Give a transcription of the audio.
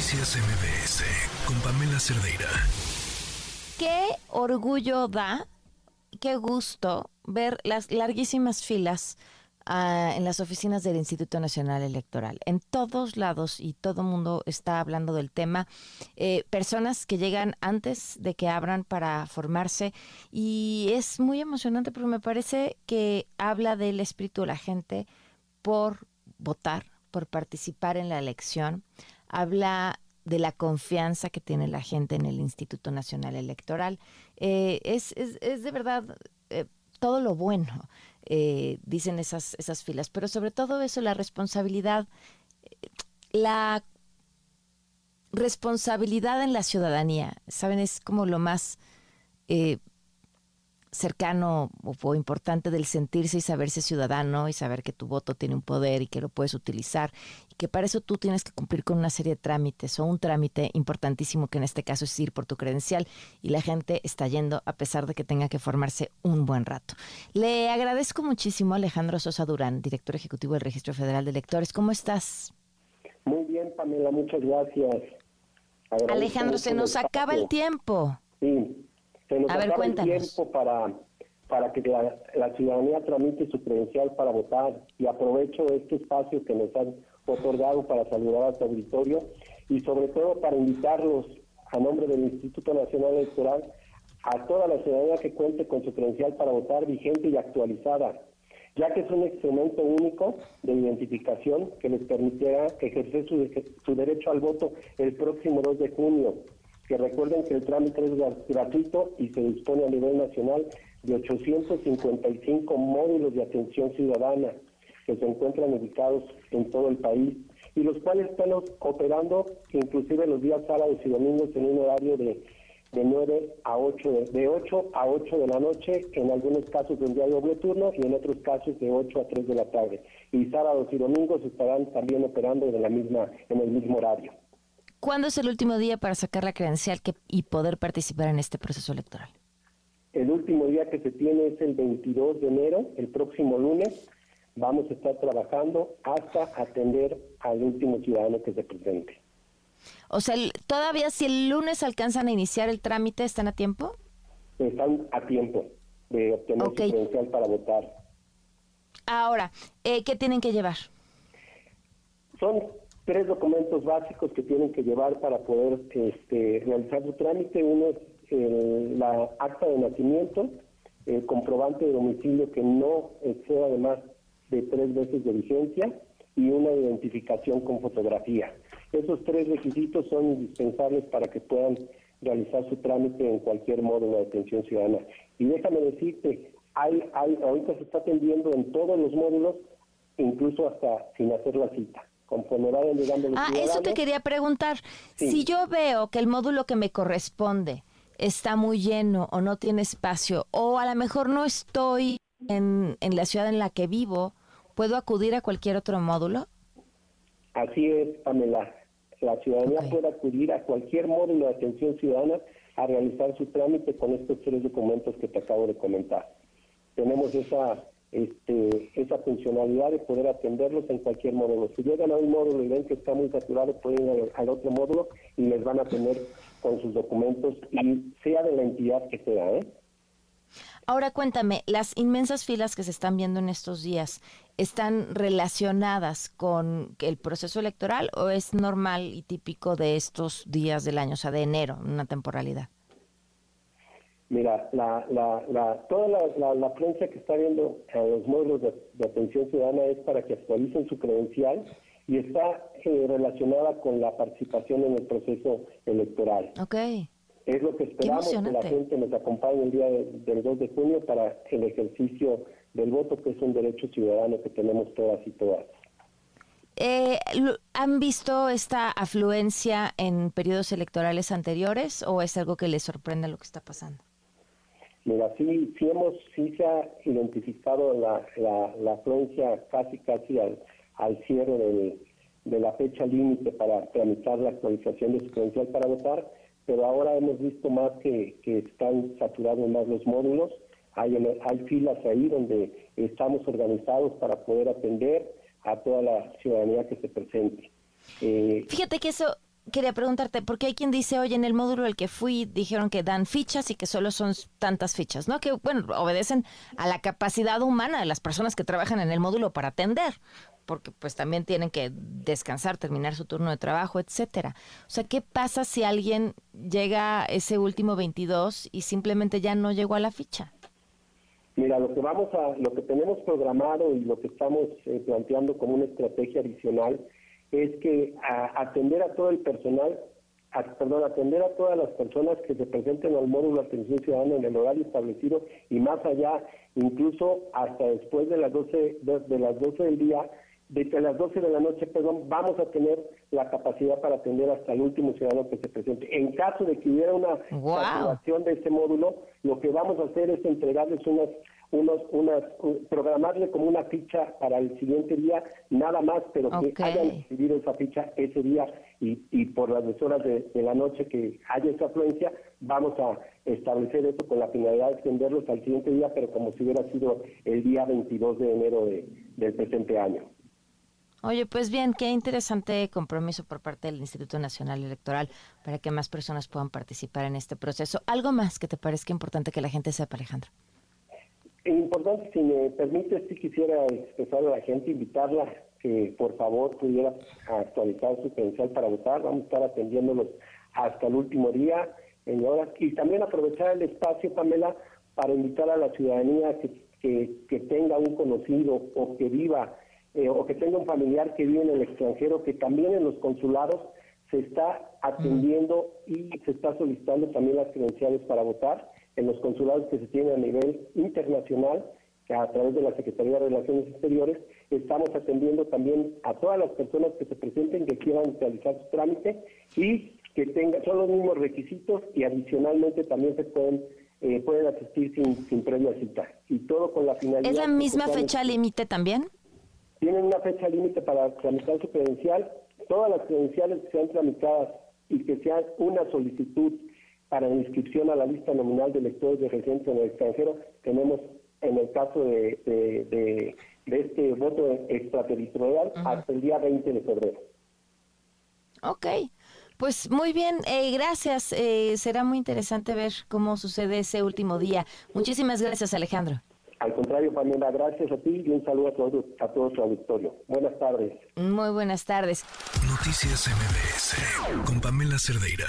Noticias MBS con Pamela Cerdeira. Qué orgullo da, qué gusto ver las larguísimas filas ah, en las oficinas del Instituto Nacional Electoral. En todos lados y todo mundo está hablando del tema. Eh, personas que llegan antes de que abran para formarse y es muy emocionante porque me parece que habla del espíritu de la gente por votar, por participar en la elección habla de la confianza que tiene la gente en el Instituto Nacional Electoral. Eh, es, es, es, de verdad eh, todo lo bueno, eh, dicen esas, esas filas, pero sobre todo eso, la responsabilidad, la responsabilidad en la ciudadanía, ¿saben? Es como lo más cercano o, importante del sentirse y saberse ciudadano y saber que tu voto tiene un poder y que lo puedes utilizar y que para eso tú tienes que cumplir con una serie de trámites o un trámite importantísimo que en este caso es ir por tu credencial y la gente está yendo a pesar de que tenga que formarse un buen rato. Le agradezco muchísimo a Alejandro Sosa Durán, director ejecutivo del Registro Federal de Electores. ¿Cómo estás? Muy bien, Pamela, muchas gracias. Alejandro, se nos acaba el tiempo. Sí, se nos acaba el tiempo para, para que la, ciudadanía tramite su credencial para votar. Y aprovecho este espacio que nos han otorgado para saludar a su auditorio y sobre todo para invitarlos a nombre del Instituto Nacional Electoral a toda la ciudadanía que cuente con su credencial para votar vigente y actualizada, ya que es un instrumento único de identificación que les permitirá ejercer su, su derecho al voto el próximo 2 de junio que recuerden que el trámite es gratuito y se dispone a nivel nacional de 855 módulos de atención ciudadana que se encuentran ubicados en todo el país y los cuales están operando inclusive los días sábados y domingos en un horario de, de 9 a 8 de, de 8 a 8 de la noche, en algunos casos donde hay doble turno y en otros casos de 8 a 3 de la tarde. Y sábados y domingos estarán también operando en la misma en el mismo horario. ¿Cuándo es el último día para sacar la credencial que, y poder participar en este proceso electoral? El último día que se tiene es el 22 de enero, el próximo lunes. Vamos a estar trabajando hasta atender al último ciudadano que se presente. O sea, todavía si el lunes alcanzan a iniciar el trámite, ¿están a tiempo? Están a tiempo de obtener su credencial para votar. Ahora, eh, ¿qué tienen que llevar? Son tres documentos básicos que tienen que llevar para poder este, realizar su trámite. Uno es la acta de nacimiento, el comprobante de domicilio que no exceda de más de tres veces de vigencia y una identificación con fotografía. Esos tres requisitos son indispensables para que puedan realizar su trámite en cualquier módulo de atención ciudadana. Y déjame decirte, hay, hay, ahorita se está atendiendo en todos los módulos, incluso hasta sin hacer la cita conforme vayan llegando los Ah, eso te quería preguntar. Si yo veo que el módulo que me corresponde está muy lleno o no tiene espacio, o a lo mejor no estoy en, en la ciudad en la que vivo, ¿puedo acudir a cualquier otro módulo? Así es, Pamela. La ciudadanía puede acudir a cualquier módulo de atención ciudadana a realizar su trámite con estos tres documentos que te acabo de comentar. Tenemos esa este, esa funcionalidad de poder atenderlos en cualquier módulo. Si llegan a un módulo y ven que está muy saturado, pueden ir al, otro módulo y les van a atender con sus documentos y sea de la entidad que sea. ¿eh? Ahora cuéntame, las inmensas filas que se están viendo en estos días, ¿están relacionadas con el proceso electoral o es normal y típico de estos días del año, o sea, de enero, una temporalidad? Mira, la, la, la, toda la, la, prensa que está viendo a los módulos de, atención ciudadana es para que actualicen su credencial y está eh, relacionada con la participación en el proceso electoral. Ok. Es lo que esperamos que la gente nos acompañe el día del 2 de junio para el ejercicio del voto, que es un derecho ciudadano que tenemos todas y todas. Eh, ¿Han visto esta afluencia en periodos electorales anteriores o es algo que les sorprende lo que está pasando? Mira, sí, sí, hemos, sí se ha identificado la, la, la afluencia casi, casi al, al cierre del, de la fecha límite para tramitar la actualización de su credencial para votar, pero ahora hemos visto más que, que están saturados más los módulos, hay, hay filas ahí donde estamos organizados para poder atender a toda la ciudadanía que se presente. Eh, Fíjate que eso quería preguntarte, porque hay quien dice, oye, en el módulo al que fui dijeron que dan fichas y que solo son tantas fichas, ¿no? Que, bueno, obedecen a la capacidad humana de las personas que trabajan en el módulo para atender, porque pues también tienen que descansar, terminar su turno de trabajo, etcétera. O sea, ¿qué pasa si alguien llega ese último 22 y simplemente ya no llegó a la ficha? Mira, lo que vamos a, lo que tenemos programado y lo que estamos eh, planteando como una estrategia adicional es que atender a todo el personal, perdón, atender a todas las personas que se presenten al módulo de atención ciudadana en el horario establecido y más allá, incluso hasta después de las 12 de, las 12 del día, desde las 12 de la noche, perdón, vamos a tener la capacidad para atender hasta el último ciudadano que se presente. En caso de que hubiera una activación de este módulo, lo que vamos a hacer es entregarles unas unos, unas, programarle como una ficha para el siguiente día, nada más, pero que hayan recibido esa ficha ese día y, y por las dos horas de, la noche que haya esa afluencia, vamos a establecer eso con la finalidad de extenderlos al siguiente día, pero como si hubiera sido el día 22 de enero de, del presente año. Oye, pues bien, qué interesante compromiso por parte del Instituto Nacional Electoral para que más personas puedan participar en este proceso. ¿Algo más que te parezca importante que la gente sepa, Alejandro? Importante, si me permite, sí quisiera expresar a la gente, invitarla que por favor pudiera actualizar su credencial para votar. Vamos a estar atendiéndolos hasta el último día, en horas. Y también aprovechar el espacio, Pamela, para invitar a la ciudadanía que, que, tenga un conocido o que viva eh, o que tenga un familiar que vive en el extranjero, que también en los consulados se está atendiendo y se está solicitando también las credenciales para votar en los consulados que se tienen a nivel internacional, que a través de la Secretaría de Relaciones Exteriores, estamos atendiendo también a todas las personas que se presenten, que quieran realizar su trámite y que tengan, son los mismos requisitos y adicionalmente también se pueden eh, pueden asistir sin, sin previa cita. Y todo con la finalidad... ¿Es la misma fecha límite también? Tienen una fecha límite para tramitar su credencial. Todas las credenciales que sean tramitadas y que sean una solicitud para inscripción a la lista nominal de electores de residentes en el extranjero, tenemos en el caso de, de, este voto extraterritorial hasta el día 20 de febrero. Ok, pues muy bien, eh, gracias. Eh, será muy interesante ver cómo sucede ese último día. Muchísimas gracias, Alejandro. Al contrario, Pamela, gracias a ti y un saludo a todos a todo su auditorio. Buenas tardes. Muy buenas tardes. Noticias MBS con Pamela Cerdeira.